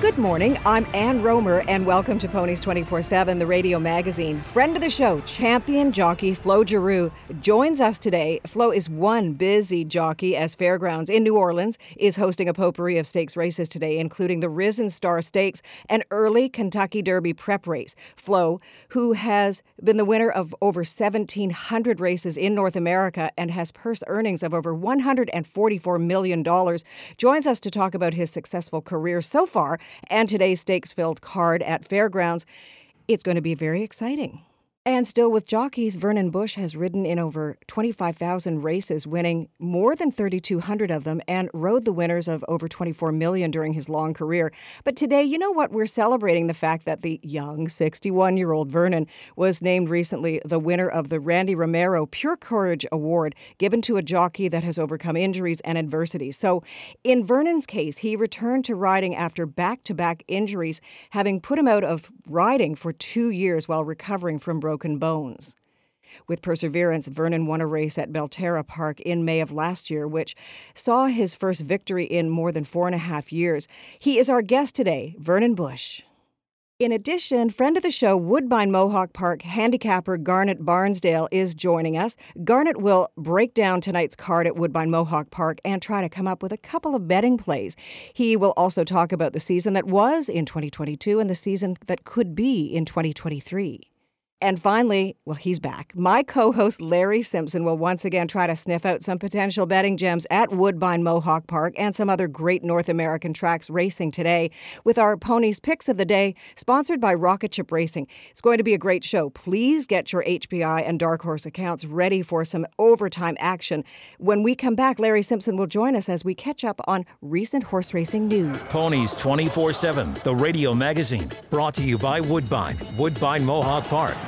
Good morning. I'm Ann Romer, and welcome to Ponies 24 7, the radio magazine. Friend of the show, champion jockey Flo Geroux, joins us today. Flo is one busy jockey as Fairgrounds in New Orleans is hosting a potpourri of stakes races today, including the Risen Star Stakes and early Kentucky Derby prep race. Flo, who has been the winner of over 1,700 races in North America and has purse earnings of over $144 million, joins us to talk about his successful career so far and today's stakes filled card at Fairgrounds. It's going to be very exciting. And still with jockeys, Vernon Bush has ridden in over 25,000 races, winning more than 3,200 of them, and rode the winners of over 24 million during his long career. But today, you know what? We're celebrating the fact that the young 61 year old Vernon was named recently the winner of the Randy Romero Pure Courage Award, given to a jockey that has overcome injuries and adversity. So, in Vernon's case, he returned to riding after back to back injuries, having put him out of riding for two years while recovering from broken broken bones. With perseverance, Vernon won a race at Belterra Park in May of last year, which saw his first victory in more than four and a half years. He is our guest today, Vernon Bush. In addition, friend of the show, Woodbine Mohawk Park handicapper Garnet Barnsdale is joining us. Garnet will break down tonight's card at Woodbine Mohawk Park and try to come up with a couple of betting plays. He will also talk about the season that was in 2022 and the season that could be in 2023. And finally, well, he's back. My co host Larry Simpson will once again try to sniff out some potential betting gems at Woodbine Mohawk Park and some other great North American tracks racing today with our Ponies Picks of the Day, sponsored by Rocket Ship Racing. It's going to be a great show. Please get your HPI and Dark Horse accounts ready for some overtime action. When we come back, Larry Simpson will join us as we catch up on recent horse racing news. Ponies 24 7, the radio magazine, brought to you by Woodbine, Woodbine Mohawk Park.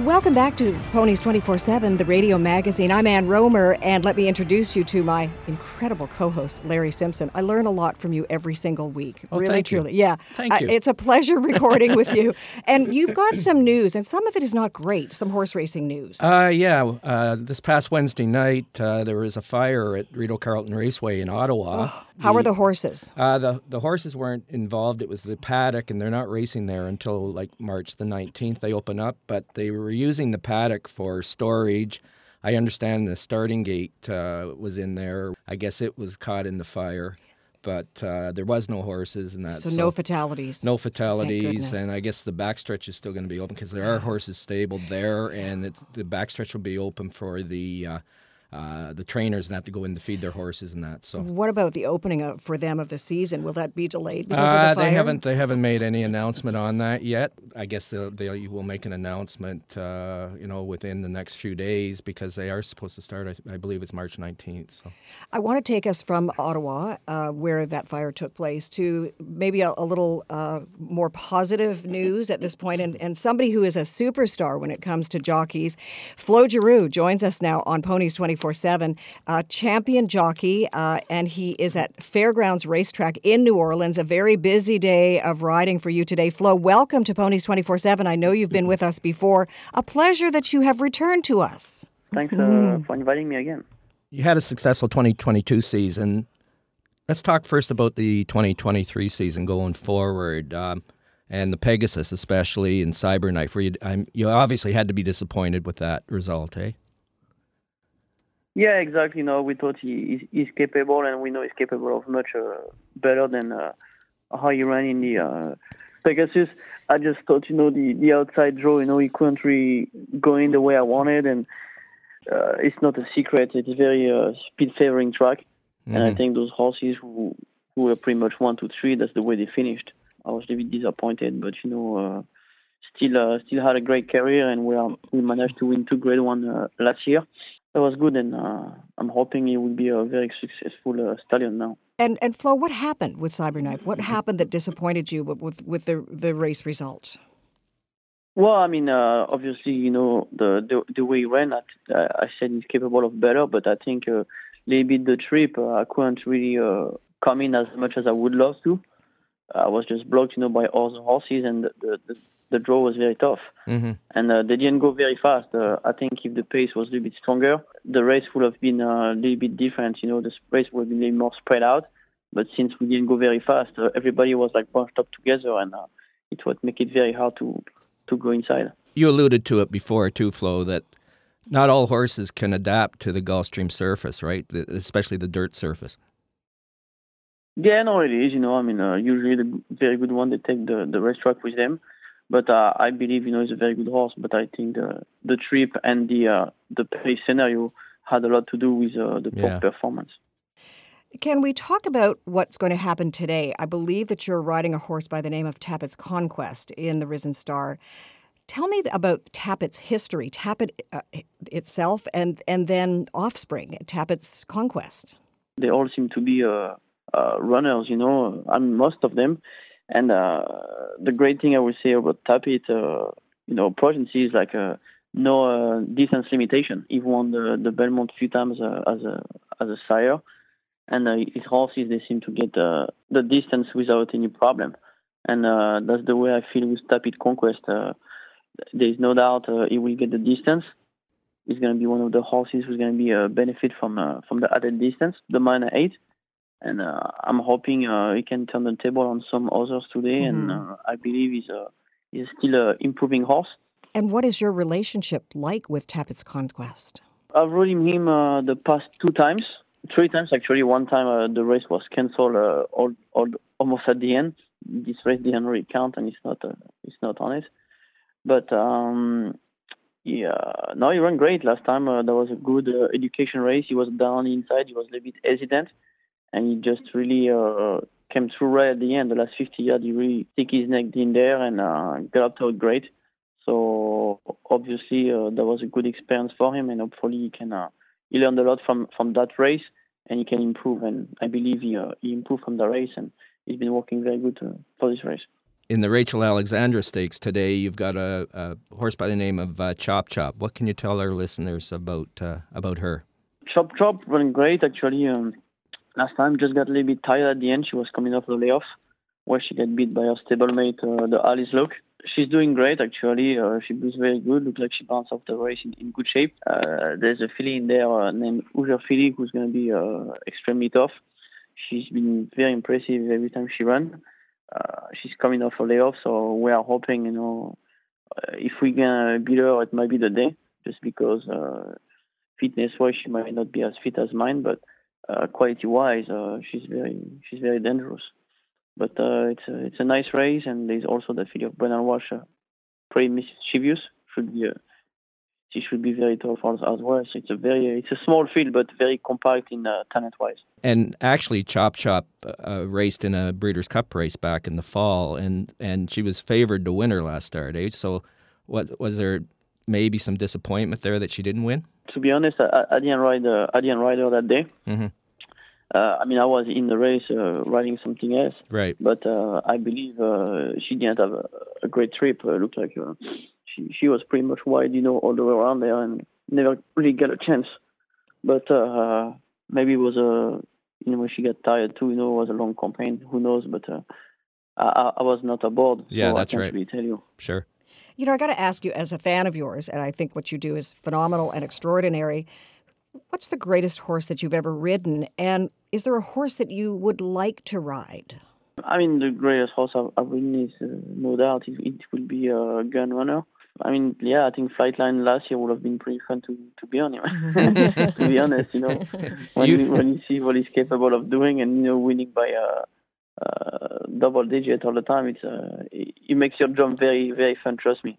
Welcome back to Ponies 24 7, the radio magazine. I'm Ann Romer, and let me introduce you to my incredible co host, Larry Simpson. I learn a lot from you every single week. Oh, really, thank you. truly. Yeah. Thank you. it's a pleasure recording with you. And you've got some news, and some of it is not great, some horse racing news. Uh, yeah, uh, this past Wednesday night, uh, there was a fire at Rideau Carleton Raceway in Ottawa. How are the horses? Uh, the the horses weren't involved. It was the paddock, and they're not racing there until like March the nineteenth. They open up, but they were using the paddock for storage. I understand the starting gate uh, was in there. I guess it was caught in the fire, but uh, there was no horses and that. So, no fatalities. No fatalities, and I guess the backstretch is still going to be open because there are horses stabled there, and it's, the backstretch will be open for the uh, the trainers not to go in to feed their horses and that. So, what about the opening of, for them of the season? Will that be delayed because uh, of the fire? They haven't. They haven't made any announcement on that yet. I guess they'll, they will make an announcement, uh, you know, within the next few days because they are supposed to start. I, I believe it's March 19th. So, I want to take us from Ottawa, uh, where that fire took place, to maybe a, a little uh, more positive news at this point, and, and somebody who is a superstar when it comes to jockeys. Flo Geroux joins us now on Ponies 24 7, champion jockey, uh, and he is at Fairgrounds Racetrack in New Orleans. A very busy day of riding for you today. Flo, welcome to Ponies 24 7. I know you've been with us before. A pleasure that you have returned to us. Thanks uh, for inviting me again. You had a successful 2022 season. Let's talk first about the 2023 season going forward. Um, and the Pegasus, especially in Cyberknife, where you, I'm, you obviously had to be disappointed with that result, eh? Yeah, exactly. No, we thought he, he's, capable, and we know he's capable of much uh, better than uh, how he ran in the uh, Pegasus. I just thought, you know, the, the outside draw, you know, he couldn't really go in the way I wanted, and uh, it's not a secret. It's a very uh, speed favoring track, mm-hmm. and I mm-hmm. think those horses who who were pretty much one, two, three, that's the way they finished. I was a bit disappointed, but you know, uh, still uh, still had a great career, and we are, we managed to win two Grade One uh, last year. That was good, and uh, I'm hoping it will be a very successful uh, stallion now. And and Flo, what happened with Cyberknife? What happened that disappointed you with with the the race result? Well, I mean, uh, obviously, you know, the, the the way he ran, I, I said he's capable of better, but I think uh, maybe the trip uh, I couldn't really uh, come in as much as I would love to. I was just blocked, you know, by all the horses, and the the, the draw was very tough. Mm-hmm. And uh, they didn't go very fast. Uh, I think if the pace was a little bit stronger, the race would have been uh, a little bit different. You know, the race would have been a little more spread out. But since we didn't go very fast, uh, everybody was like bunched up together, and uh, it would make it very hard to to go inside. You alluded to it before too, Flo, that not all horses can adapt to the Gulfstream surface, right? The, especially the dirt surface. Yeah, no, it is. You know, I mean, uh, usually the very good one they take the the racetrack with them, but uh, I believe you know he's a very good horse. But I think the the trip and the uh, the pace scenario had a lot to do with uh, the yeah. performance. Can we talk about what's going to happen today? I believe that you're riding a horse by the name of Tapit's Conquest in the Risen Star. Tell me about Tapit's history, Tapit uh, itself, and and then Offspring, Tapit's Conquest. They all seem to be uh, uh, runners, you know, I mean, most of them. And uh, the great thing I would say about Tapit, uh, you know, Progeny is like no uh, distance limitation. He won the, the Belmont a few times uh, as a as a sire, and uh, his horses they seem to get uh, the distance without any problem. And uh, that's the way I feel with Tapit Conquest. Uh, there is no doubt uh, he will get the distance. He's going to be one of the horses who's going to be a benefit from uh, from the added distance, the minor eight and uh, I'm hoping uh, he can turn the table on some others today. Mm-hmm. And uh, I believe he's a he's still an improving horse. And what is your relationship like with Tapit's Conquest? I've ridden him uh, the past two times, three times actually. One time uh, the race was cancelled uh, all, all, almost at the end. This race didn't really count, and it's not it's not on it. But um, yeah, no, he ran great last time. Uh, that was a good uh, education race. He was down inside. He was a little bit hesitant and he just really uh, came through right at the end. The last 50 yards, he really stick his neck in there and uh, got out great. So obviously uh, that was a good experience for him, and hopefully he can uh, he learned a lot from from that race, and he can improve. And I believe he uh, he improved from the race, and he's been working very good uh, for this race. In the Rachel Alexandra Stakes today, you've got a, a horse by the name of uh, Chop Chop. What can you tell our listeners about uh, about her? Chop Chop running great actually. Um, last time just got a little bit tired at the end. She was coming off the layoff where she got beat by her stablemate, uh, the Alice Look. She's doing great actually. Uh, she was very good. Looks like she bounced off the race in, in good shape. Uh, there's a filly in there uh, named Uger Filly who's going to be uh, extremely tough. She's been very impressive every time she runs. Uh, she's coming off a layoff, so we are hoping, you know, if we can beat her, it might be the day. Just because fitness-wise, she might not be as fit as mine, but uh, quality-wise, uh, she's very she's very dangerous. But uh, it's a, it's a nice race, and there's also the filly of Brendan Walsh, pretty mischievous. Should be a she should be very tough as well. So it's a very it's a small field, but very compact in uh, talent wise. And actually, Chop Chop uh, raced in a Breeders' Cup race back in the fall, and and she was favored to win her last start. Eh? So, what was there? Maybe some disappointment there that she didn't win. To be honest, I, I didn't ride uh, I didn't ride her that day. Mm-hmm. Uh, I mean, I was in the race uh, riding something else. Right. But uh, I believe uh, she didn't have a, a great trip. Uh, looked like uh, she she was pretty much wide, you know, all the way around there, and never really got a chance. But uh, maybe it was a you know she got tired too. You know, it was a long campaign. Who knows? But uh, I, I was not aboard. Yeah, so that's I can't right. Really tell you. Sure. You know, I got to ask you, as a fan of yours, and I think what you do is phenomenal and extraordinary. What's the greatest horse that you've ever ridden, and is there a horse that you would like to ride? I mean, the greatest horse I've, I've ridden is uh, no doubt it, it will be a uh, gun runner. I mean, yeah, I think Flightline last year would have been pretty fun to, to be on. to be honest, you know, when you, when you see what he's capable of doing and you know winning by a, a double digit all the time, it's uh, it, makes your job very very fun. Trust me.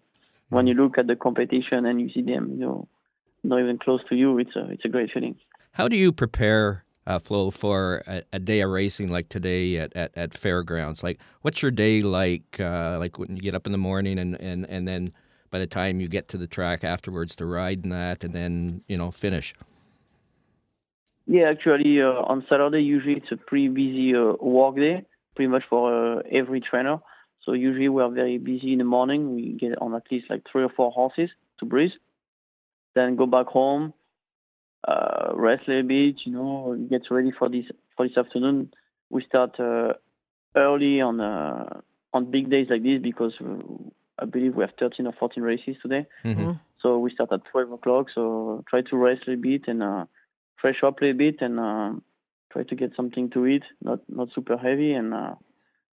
When you look at the competition and you see them, you know, not even close to you, it's a it's a great feeling. How do you prepare uh, Flo for a, a, day of racing like today at, at, at fairgrounds? Like, what's your day like? Uh, like when you get up in the morning and, and, and then by the time you get to the track afterwards to ride in that and then you know finish. Yeah, actually, uh, on Saturday usually it's a pretty busy uh, work day, pretty much for uh, every trainer. So usually we are very busy in the morning. We get on at least like three or four horses to breeze, then go back home, uh, rest a little bit, you know, get ready for this for this afternoon. We start uh, early on uh, on big days like this because I believe we have 13 or 14 races today. Mm-hmm. So we start at 12 o'clock. So try to rest a little bit and uh, fresh up a little bit and uh, try to get something to eat, not not super heavy, and uh,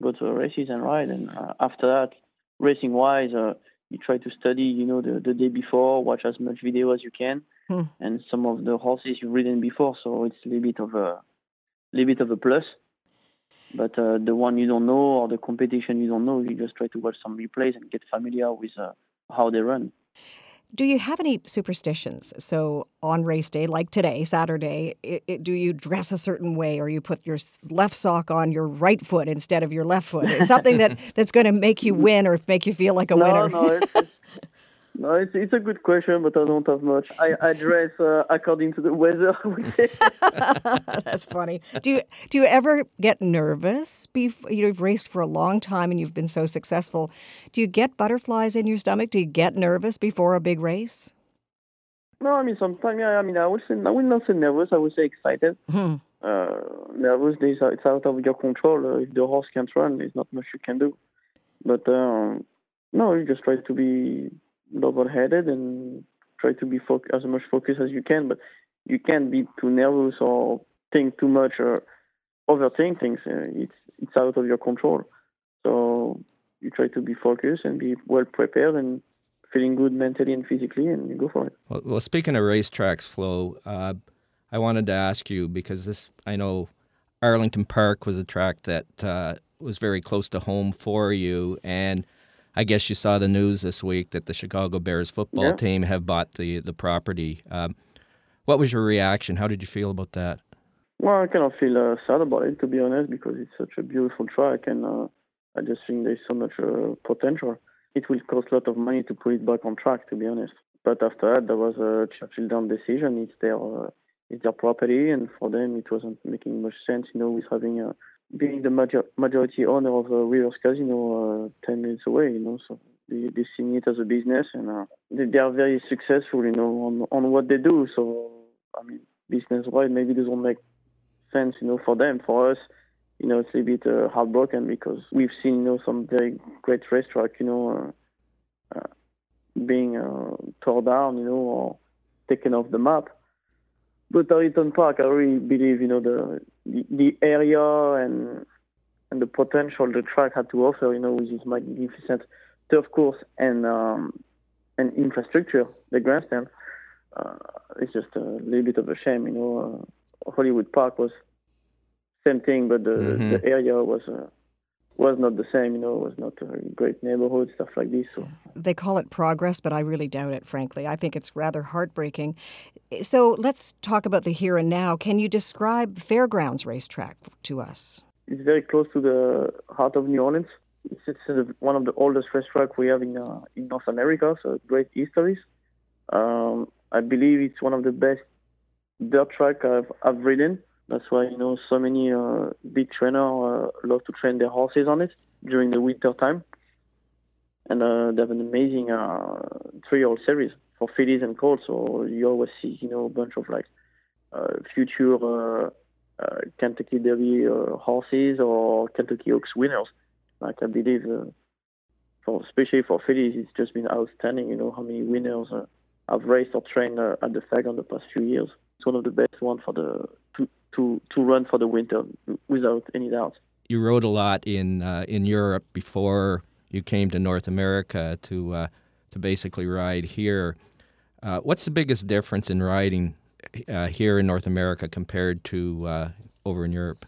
go to the races and ride. And uh, after that, racing wise, uh, you try to study, you know, the, the day before, watch as much video as you can, Hmm. and some of the horses you've ridden before. So it's a little bit of a little bit of a plus. But uh, the one you don't know or the competition you don't know, you just try to watch some replays and get familiar with uh, how they run. Do you have any superstitions? So on race day, like today, Saturday, it, it, do you dress a certain way, or you put your left sock on your right foot instead of your left foot? It's something that, that's going to make you win or make you feel like a no, winner. No, it's, it's, no, it's, it's a good question, but I don't have much. I, I dress uh, according to the weather. That's funny. Do you do you ever get nervous? Before, you've raced for a long time and you've been so successful. Do you get butterflies in your stomach? Do you get nervous before a big race? No, I mean sometimes. Yeah, I mean I would say I would not say nervous. I would say excited. Hmm. Uh, nervous, it's out of your control. Uh, if the horse can't run, there's not much you can do. But um, no, you just try to be level-headed and try to be fo- as much focused as you can. But you can't be too nervous or think too much or overthink things. Uh, it's it's out of your control. So you try to be focused and be well prepared and feeling good mentally and physically, and you go for it. Well, well speaking of racetracks, Flo, uh, I wanted to ask you because this I know Arlington Park was a track that uh, was very close to home for you, and I guess you saw the news this week that the Chicago Bears football yeah. team have bought the the property. Um, what was your reaction? How did you feel about that? Well, I kind of feel uh, sad about it, to be honest, because it's such a beautiful track, and uh, I just think there's so much uh, potential. It will cost a lot of money to put it back on track, to be honest. But after that, there was a Churchill Downs decision. It's their uh, it's their property, and for them, it wasn't making much sense, you know, with having a being the major, majority owner of uh, Rivers Casino uh, 10 minutes away, you know, so they, they see it as a business and uh, they, they, are very successful, you know, on, on what they do. So, I mean, business-wise, maybe it doesn't make sense, you know, for them. For us, you know, it's a bit uh, heartbroken because we've seen, you know, some very great racetrack, you know, uh, being uh, torn down, you know, or taken off the map. But Arlington Park, I really believe, you know, the the, the area and and the potential the track had to offer, you know, with its magnificent turf course and um, and infrastructure, the grandstand. Uh, it's just a little bit of a shame, you know. Uh, Hollywood Park was same thing, but the, Mhm. the area was uh, was not the same. You know, it was not a great neighborhood, stuff like this. So They call it progress, but I really doubt it, frankly. I think it's rather heartbreaking. So let's talk about the here and now. Can you describe Fairgrounds Racetrack to us? it's very close to the heart of New Orleans. It's, it's one of the oldest racetracks we have in uh, in North America, so great histories. Um, I believe it's one of the best dirt track I've, I've ridden. That's why you know so many uh, big trainers uh, love to train their horses on it during the winter time. And uh, they have an amazing uh, three-year-old series for fillies and colts. So you always see you know a bunch of like uh, future uh, Kentucky Derby horses or Kentucky Oaks winners. Like I believe, for especially for fillies, it's just been outstanding. You know how many winners have raced or trained at the fair in the past few years. It's one of the best one for the to to run for the winter without any doubt. You rode a lot in uh, in Europe before you came to North America to uh, to basically ride here. Uh, what's the biggest difference in riding uh, here in North America compared to uh, over in Europe?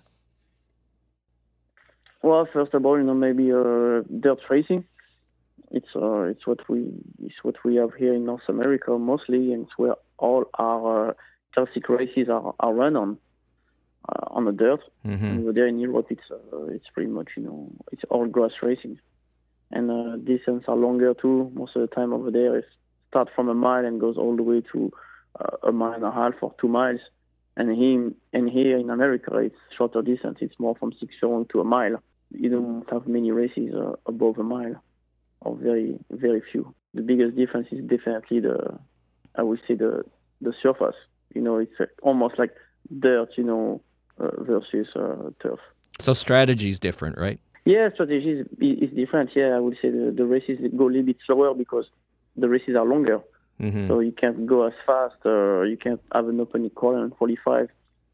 Well, first of all, you know maybe uh, dirt racing. It's uh, it's what we it's what we have here in North America mostly, and it's where all our uh, classic races are, are run on uh, on the dirt. Mm-hmm. Over there in Europe, it's uh, it's pretty much you know it's all grass racing, and uh, distance are longer too. Most of the time over there, it starts from a mile and goes all the way to uh, a mile and a half or two miles. And here, and here in America, it's shorter distance. It's more from six furlong to a mile. You don't have many races uh, above a mile, or very very few. The biggest difference is definitely the, I would say the the surface. You know, it's uh, almost like dirt. You know, versus uh, turf. So strategy is different, right? Yeah, strategy is, is different. Yeah, I would say the, the races go a little bit slower because the races are longer. Mm-hmm. So you can't go as fast. Uh, you can't have an opening quarter and 45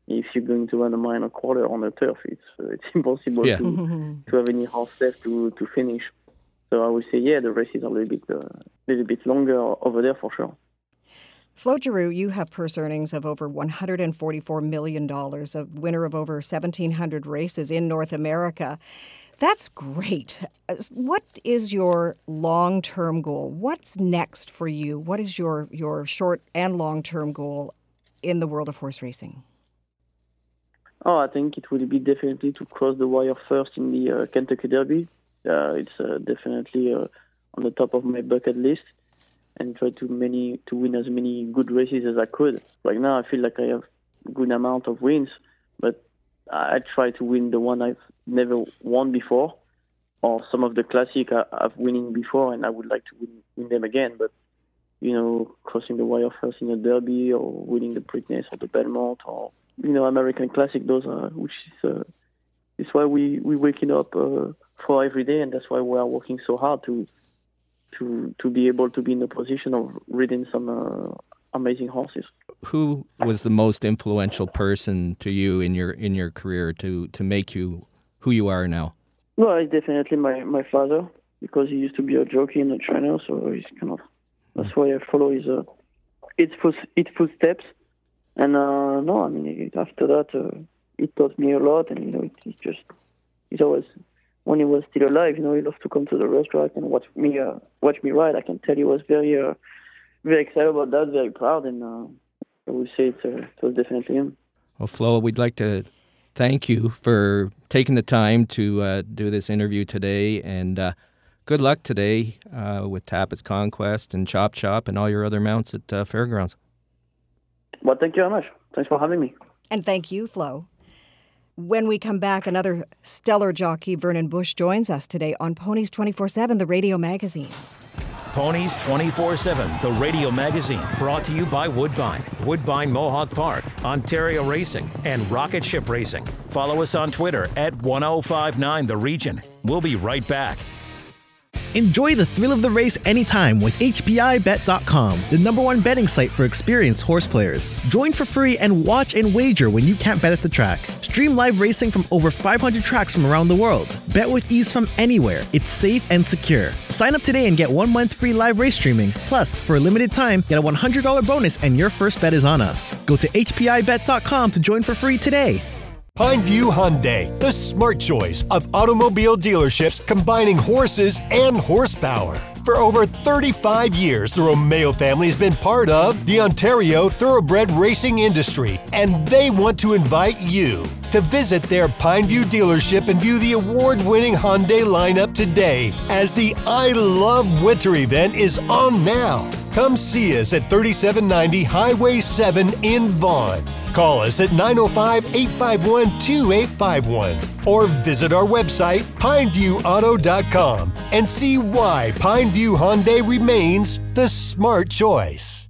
if you're going to run a mile and quarter on the turf. It's uh, it's impossible Yeah. to, to have any horse left to, to finish. So I would say, yeah, the races are a little bit uh, little bit longer over there for sure. Flo Geroux, you have purse earnings of over $144 million, a winner of over 1,700 races in North America. That's great. Uh, What is your long term goal? What's next for you? What is your, your short and long term goal in the world of horse racing? Oh, I think it would be definitely to cross the wire first in the uh, Kentucky Derby. Uh, it's uh, definitely uh, on the top of my bucket list, and try to many to win as many good races as I could. Right now, I feel like I have good amount of wins, but I try to win the one I've never won before, or some of the classic I, I've winning before, and I would like to win, win them again. But you know, crossing the wire first in a Derby, or winning the Preakness or the Belmont, or you know, American Classic. Those are which is uh, why we we waking up uh, for every day, and that's why we are working so hard to to to be able to be in the position of riding some uh, amazing horses. Who was the most influential person to you in your in your career to to make you who you are now? Well, it's definitely my my father because he used to be a jockey and a trainer, so he's kind of that's why I follow his uh, its foot, its footsteps. And uh, no, I mean after that, uh, he taught me a lot, and you know, it's just he's always when he was still alive, you know, he loved to come to the restaurant and watch me uh, watch me ride. I can tell he was very uh, very excited about that, very proud, and uh, I would say it, uh, it was definitely him. Well, Flo, we'd like to thank you for taking the time to uh, do this interview today, and uh, good luck today uh, with Tapit's Conquest and Chop Chop and all your other mounts at uh, Fairgrounds. Well, thank you very much. Thanks for having me. And thank you, Flo. When we come back, another stellar jockey, Vernon Bush, joins us today on Ponies 24 7, the radio magazine. Ponies 24 7, the radio magazine, brought to you by Woodbine, Woodbine Mohawk Park, Ontario Racing, and Rocket Ship Racing. Follow us on Twitter at 1059 The Region. We'll be right back. Enjoy the thrill of the race anytime with HPIBet.com, the number one betting site for experienced horse players. Join for free and watch and wager when you can't bet at the track. Stream live racing from over 500 tracks from around the world. Bet with ease from anywhere. It's safe and secure. Sign up today and get one month free live race streaming. Plus, for a limited time, get a $100 bonus and your first bet is on us. Go to HPIBet.com to join for free today. Pineview Hyundai, the smart choice of automobile dealerships combining horses and horsepower. For over 35 years, the Romeo family has been part of the Ontario thoroughbred racing industry, and they want to invite you to visit their Pineview dealership and view the award winning Hyundai lineup today as the I Love Winter event is on now. Come see us at 3790 Highway 7 in Vaughan. Call us at 905 851 2851 or visit our website, pineviewauto.com, and see why Pineview Hyundai remains the smart choice.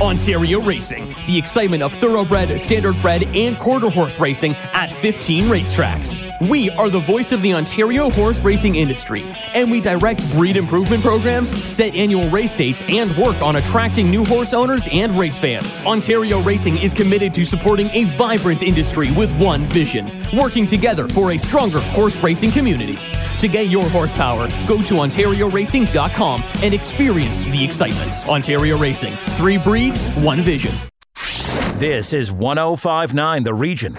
Ontario Racing, the excitement of thoroughbred, standardbred, and quarter horse racing at 15 racetracks. We are the voice of the Ontario horse racing industry, and we direct breed improvement programs, set annual race dates, and work on attracting new horse owners and race fans. Ontario Racing is committed to supporting a vibrant industry with one vision, working together for a stronger horse racing community. To get your horsepower, go to OntarioRacing.com and experience the excitement. Ontario Racing, three breeds, one vision. This is 1059 The Region.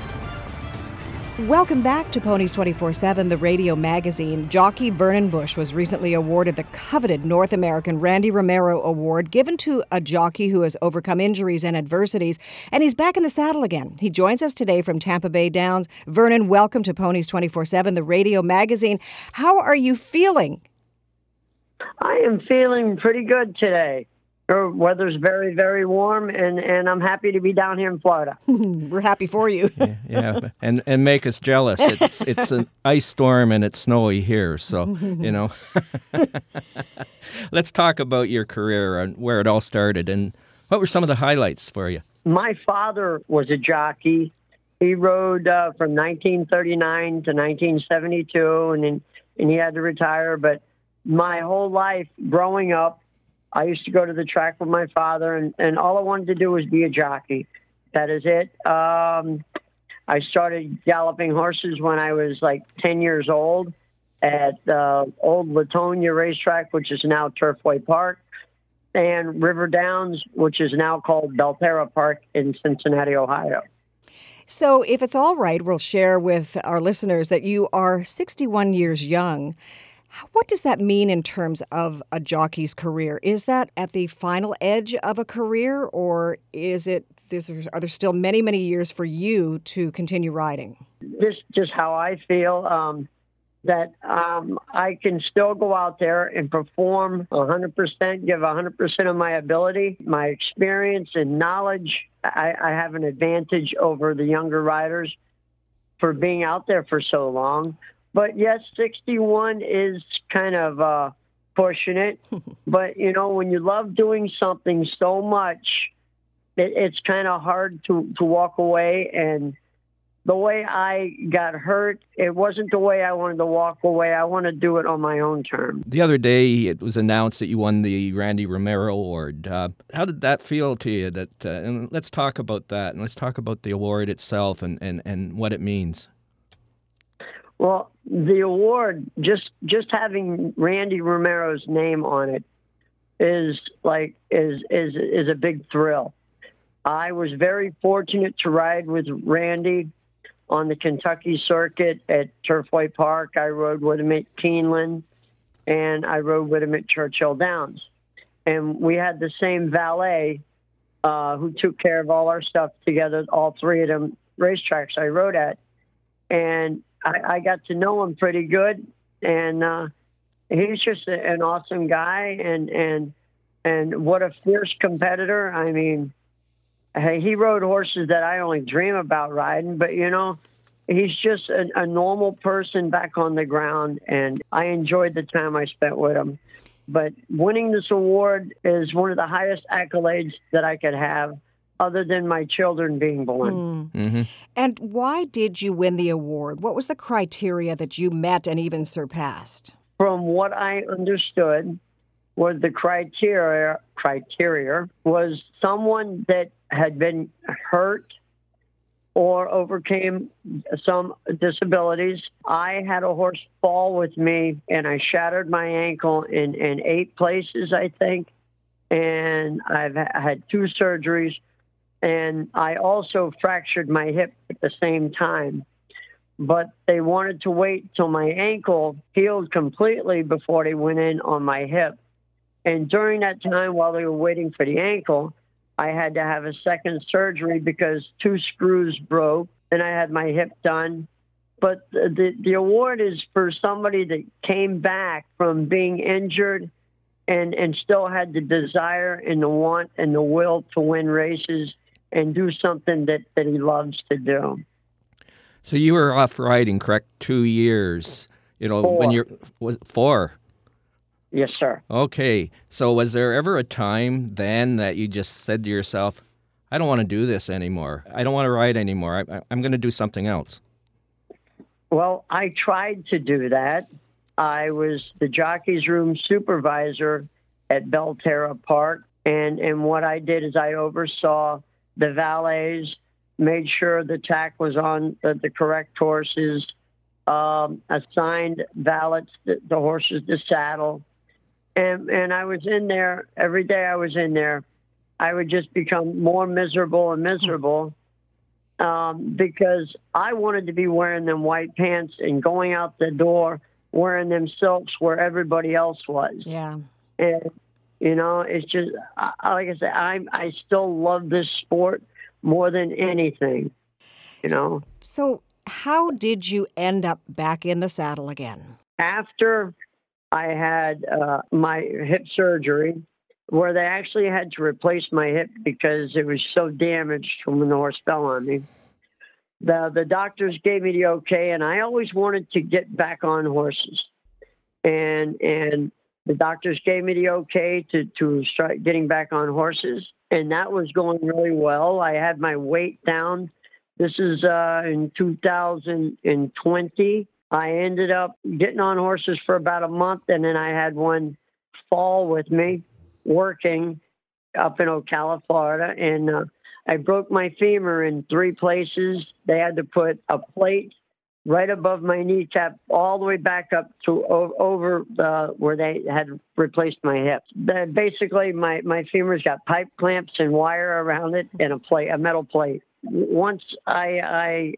Welcome back to Ponies 24 7, the radio magazine. Jockey Vernon Bush was recently awarded the coveted North American Randy Romero Award, given to a jockey who has overcome injuries and adversities, and he's back in the saddle again. He joins us today from Tampa Bay Downs. Vernon, welcome to Ponies 24 7, the radio magazine. How are you feeling? I am feeling pretty good today. The weather's very, very warm, and, and I'm happy to be down here in Florida. We're happy for you. yeah, yeah, and and make us jealous. It's it's an ice storm and it's snowy here, so you know. Let's talk about your career and where it all started, and what were some of the highlights for you. My father was a jockey. He rode uh, from 1939 to 1972, and then, and he had to retire. But my whole life growing up, I used to go to the track with my father, and, and all I wanted to do was be a jockey. That is it. Um, I started galloping horses when I was like 10 years old at uh, Old Latonia Racetrack, which is now Turfway Park, and River Downs, which is now called Belterra Park in Cincinnati, Ohio. So, if it's all right, we'll share with our listeners that you are 61 years young. What does that mean in terms of a jockey's career? Is that at the final edge of a career, or is it? Are there still many, many years for you to continue riding? This just how I feel. Um, that um, I can still go out there and perform 100%, give 100% of my ability, my experience and knowledge. I, I have an advantage over the younger riders for being out there for so long. But yes, 61 is kind of uh, pushing it. but, you know, when you love doing something so much, it, it's kind of hard to, to walk away. And the way I got hurt, it wasn't the way I wanted to walk away. I want to do it on my own terms. The other day, it was announced that you won the Randy Romero Award. Uh, how did that feel to you? That uh, and let's talk about that, and let's talk about the award itself and, and, and what it means. Well, the award just just having Randy Romero's name on it is like is is is a big thrill. I was very fortunate to ride with Randy on the Kentucky circuit at Turfway Park. I rode with him at Keeneland, and I rode with him at Churchill Downs. And we had the same valet uh, who took care of all our stuff together, all three of them racetracks I rode at. And I, I got to know him pretty good, and uh, he's just a, an awesome guy, and and and what a fierce competitor. I mean, he rode horses that I only dream about riding, but you know, he's just a, a normal person back on the ground, and I enjoyed the time I spent with him. But winning this award is one of the highest accolades that I could have other than my children being born. Mm. Mm-hmm. And why did you win the award? What was the criteria that you met and even surpassed? From what I understood, was the criteria criteria was someone that had been hurt or overcame some disabilities. I had a horse fall with me and I shattered my ankle in, in eight places, I think. And I've had two surgeries. And I also fractured my hip at the same time. But they wanted to wait till my ankle healed completely before they went in on my hip. And during that time, while they were waiting for the ankle, I had to have a second surgery because two screws broke and I had my hip done. But the, the award is for somebody that came back from being injured and, and still had the desire and the want and the will to win races and do something that, that he loves to do. So you were off riding, correct? Two years. You know, Four. when you're was four. Yes, sir. Okay. So was there ever a time then that you just said to yourself, I don't want to do this anymore. I don't want to ride anymore. I, I, I'm going to do something else. Well, I tried to do that. I was the jockey's room supervisor at Belterra Park, and and what I did is I oversaw the valets, made sure the tack was on the, the correct horses, um, assigned valets the, the horses to saddle, and and I was in there every day. I was in there. I would just become more miserable and miserable um, because I wanted to be wearing them white pants and going out the door wearing them silks where everybody else was. Yeah. And you know, it's just like I said, I I still love this sport more than anything. You know. So, how did you end up back in the saddle again? After I had uh, my hip surgery, where they actually had to replace my hip because it was so damaged from when the horse fell on me. The the doctors gave me the okay, and I always wanted to get back on horses, and and the doctors gave me the okay to to start getting back on horses, and that was going really well. I had my weight down. This is uh, in 2020. I ended up getting on horses for about a month, and then I had one fall with me working up in Ocala, Florida, and uh, I broke my femur in three places. They had to put a plate right above my kneecap, all the way back up to over uh, where they had replaced my hip. The, basically, my my femurs got pipe clamps and wire around it, and a plate, a metal plate. Once I I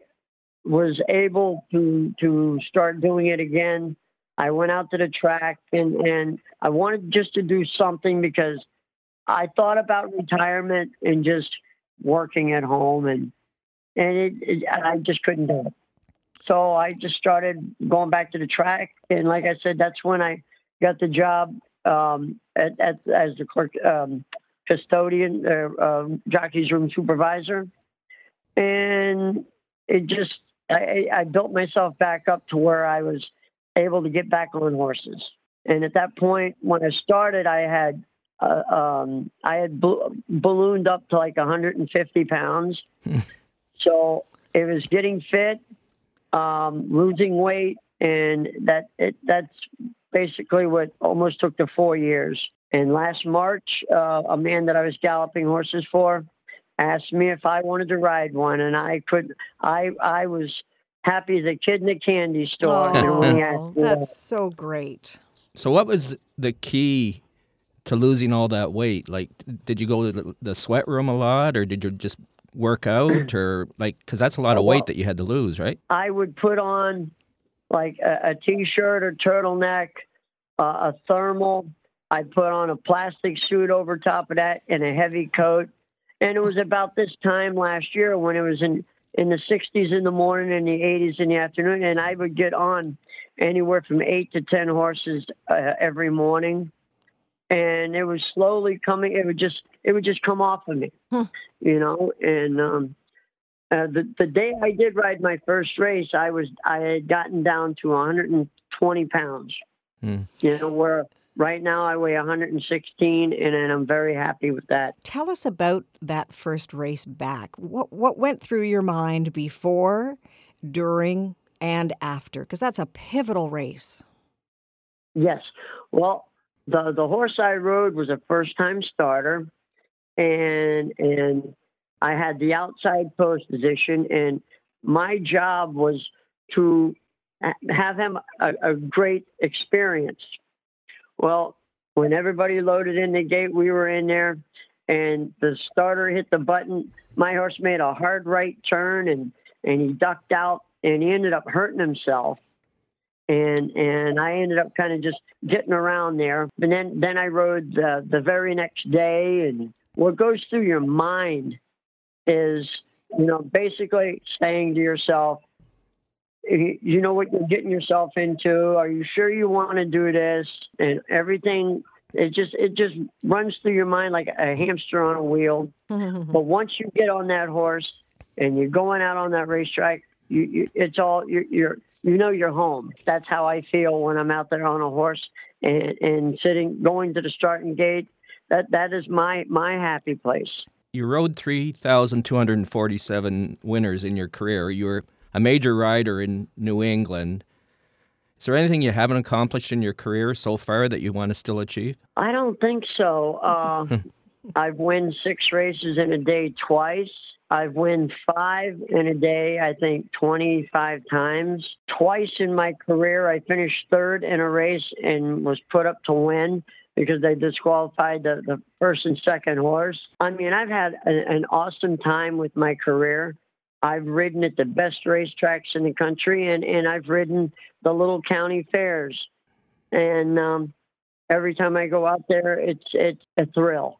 was able to to start doing it again, I went out to the track and and I wanted just to do something because I thought about retirement and just working at home and and it, it, I just couldn't do it. So I just started going back to the track and like I said, that's when I got the job um, at, at, as the clerk um, custodian, uh, uh, jockey's room supervisor, and it just I, I built myself back up to where I was able to get back on horses. And at that point, when I started, I had uh, um, I had ballooned up to like 150 pounds. so it was getting fit, um, losing weight, and that it, that's basically what almost took the four years. And last March, uh, a man that I was galloping horses for asked me if I wanted to ride one, and I could. I I was happy as a kid in a candy store. when he asked Oh, me that. that's so great. So what was the key to losing all that weight? Like, did you go to the- the sweat room a lot, or did you just work out, or like, because that's a lot of weight that you had to lose, right? I would put on like a, a t-shirt or turtleneck, uh, a thermal. I'd put on a plastic suit over top of that and a heavy coat. And it was about this time last year when it was in in the 60s in the morning and the 80s in the afternoon, and I would get on anywhere from eight to ten horses uh, every morning. And it was slowly coming. It would just it would just come off of me, you know. And um, uh, the the day I did ride my first race, I was I had gotten down to 120 pounds. Hmm. You know, where right now I weigh 116, and, and I'm very happy with that. Tell us about that first race back. What what went through your mind before, during, and after? Because that's a pivotal race. Yes. Well, the the horse I rode was a first time starter, and and I had the outside post position, and my job was to have him a, a great experience. Well, when everybody loaded in the gate, we were in there, and the starter hit the button. My horse made a hard right turn, and and he ducked out, and he ended up hurting himself. And and I ended up kind of just getting around there. And then then I rode the the very next day, and what goes through your mind is you know basically saying to yourself, you know what you're getting yourself into. Are you sure you want to do this? And everything it just it just runs through your mind like a hamster on a wheel. but once you get on that horse and you're going out on that racetrack, you, you it's all you're, you're you know you're home. That's how I feel when I'm out there on a horse and and sitting going to the starting gate. That that is my my happy place. You rode 3,247 winners in your career. You were a major rider in New England. Is there anything you haven't accomplished in your career so far that you want to still achieve? I don't think so. Uh, I've won six races in a day twice. I've won five in a day, I think 25 times. Twice in my career, I finished third in a race and was put up to win because they disqualified the, the first and second horse. I mean, I've had a, an awesome time with my career. I've ridden at the best racetracks in the country, and, and I've ridden the little county fairs. And um, every time I go out there, it's it's a thrill.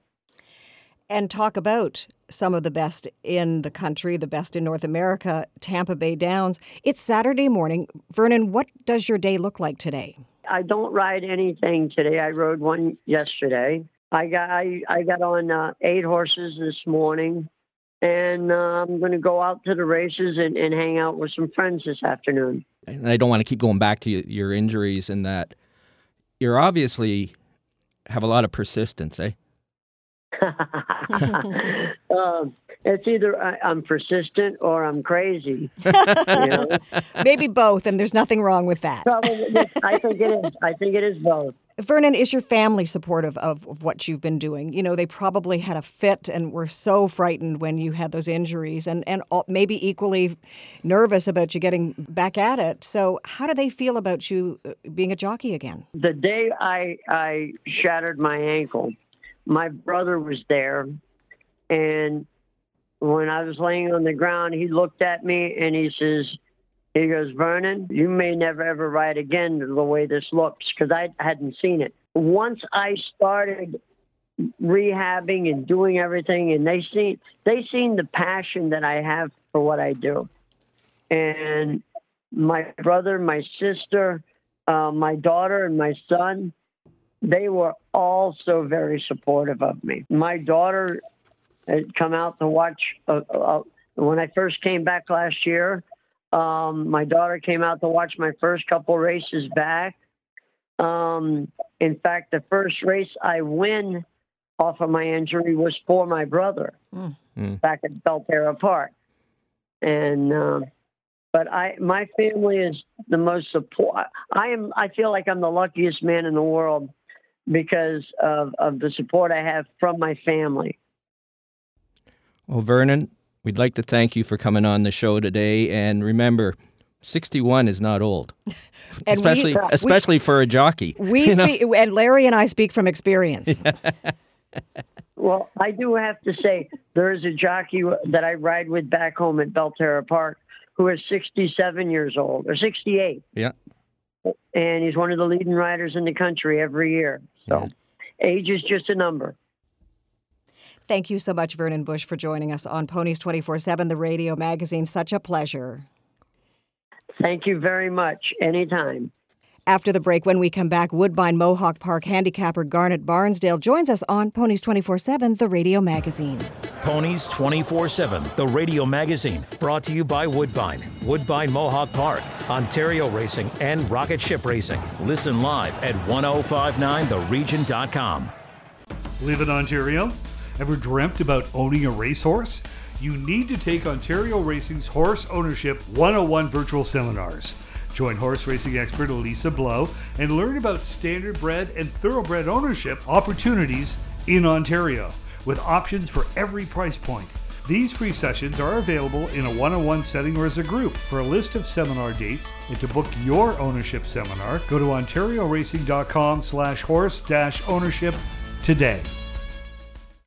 And talk about some of the best in the country, the best in North America, Tampa Bay Downs. It's Saturday morning. Vernon, what does your day look like today? I don't ride anything today. I rode one yesterday. I got I, I got on uh, eight horses this morning and uh, I'm going to go out to the races and, and hang out with some friends this afternoon. And I don't want to keep going back to your injuries and that you're obviously have a lot of persistence, eh? um, it's either I, am persistent or I'm crazy. you know? Maybe both, and there's nothing wrong with that. Probably, I think it is. I think it is both. Vernon, is your family supportive of, of, what you've been doing? You know, they probably had a fit and were so frightened when you had those injuries and, and maybe equally nervous about you getting back at it. So, how do they feel about you uh, being a jockey again? The day I, I shattered my ankle, my brother was there. And when I was laying on the ground, he looked at me and he says, he goes, Vernon, you may never ever ride again the way this looks because I hadn't seen it. Once I started rehabbing and doing everything, and they seen they seen the passion that I have for what I do, and my brother, my sister, uh, my daughter, and my son, they were all so very supportive of me. My daughter had come out to watch uh, uh, when I first came back last year. Um, my daughter came out to watch my first couple races back. Um, in fact, the first race I win off of my injury was for my brother mm. back at Belterra Park. And um, but I, my family is the most support. I am. I feel like I'm the luckiest man in the world because of of the support I have from my family. Well, Vernon, We'd like to thank you for coming on the show today. And remember, 61 is not old. especially we, especially we, for a jockey. We speak, and Larry and I speak from experience. well, I do have to say there is a jockey that I ride with back home at Belterra Park who is 67 years old or 68. Yeah. And he's one of the leading riders in the country every year. So yeah. age is just a number. Thank you so much, Vernon Bush, for joining us on Ponies 24 7, the radio magazine. Such a pleasure. Thank you very much. Anytime. After the break, when we come back, Woodbine Mohawk Park handicapper Garnet Barnsdale joins us on Ponies 24 7, the radio magazine. Ponies 24 7, the radio magazine, brought to you by Woodbine, Woodbine Mohawk Park, Ontario Racing, and Rocket Ship Racing. Listen live at 1059theregion.com. Live in Ontario? Ever dreamt about owning a racehorse? You need to take Ontario Racing's Horse Ownership 101 virtual seminars. Join horse racing expert Elisa Blow and learn about standard bred and thoroughbred ownership opportunities in Ontario with options for every price point. These free sessions are available in a one on one setting or as a group. For a list of seminar dates and to book your ownership seminar, go to ontarioracing.com slash horse ownership today.